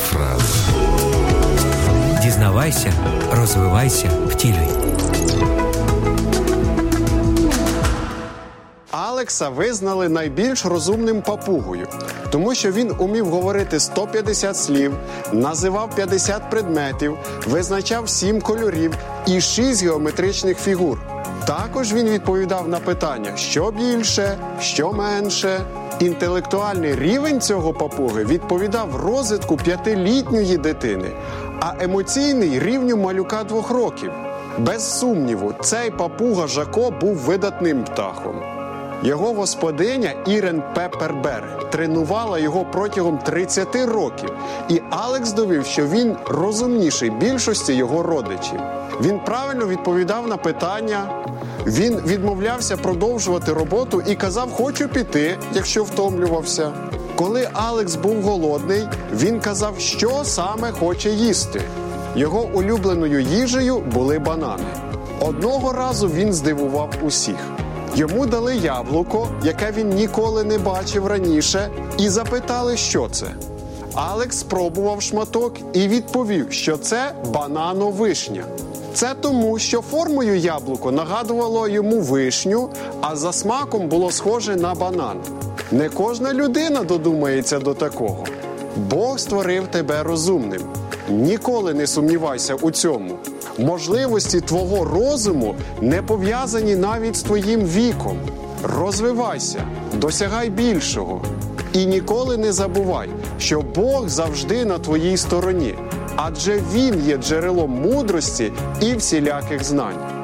фраза. Дізнавайся, розвивайся, втілюй. Алекса визнали найбільш розумним папугою, тому що він умів говорити 150 слів, називав 50 предметів, визначав 7 кольорів і 6 геометричних фігур. Також він відповідав на питання, що більше, що менше. Інтелектуальний рівень цього папуги відповідав розвитку п'ятилітньої дитини, а емоційний рівню малюка двох років. Без сумніву, цей папуга Жако був видатним птахом. Його господиня Ірен Пеппербер тренувала його протягом 30 років, і Алекс довів, що він розумніший більшості його родичів. Він правильно відповідав на питання. Він відмовлявся продовжувати роботу і казав, хочу піти, якщо втомлювався. Коли Алекс був голодний, він казав, що саме хоче їсти. Його улюбленою їжею були банани. Одного разу він здивував усіх. Йому дали яблуко, яке він ніколи не бачив раніше, і запитали, що це. Алекс спробував шматок і відповів, що це банано-вишня. Це тому, що формою яблуко нагадувало йому вишню, а за смаком було схоже на банан. Не кожна людина додумається до такого. Бог створив тебе розумним. Ніколи не сумнівайся у цьому. Можливості твого розуму не пов'язані навіть з твоїм віком. Розвивайся, досягай більшого. І ніколи не забувай, що Бог завжди на твоїй стороні, адже Він є джерелом мудрості і всіляких знань.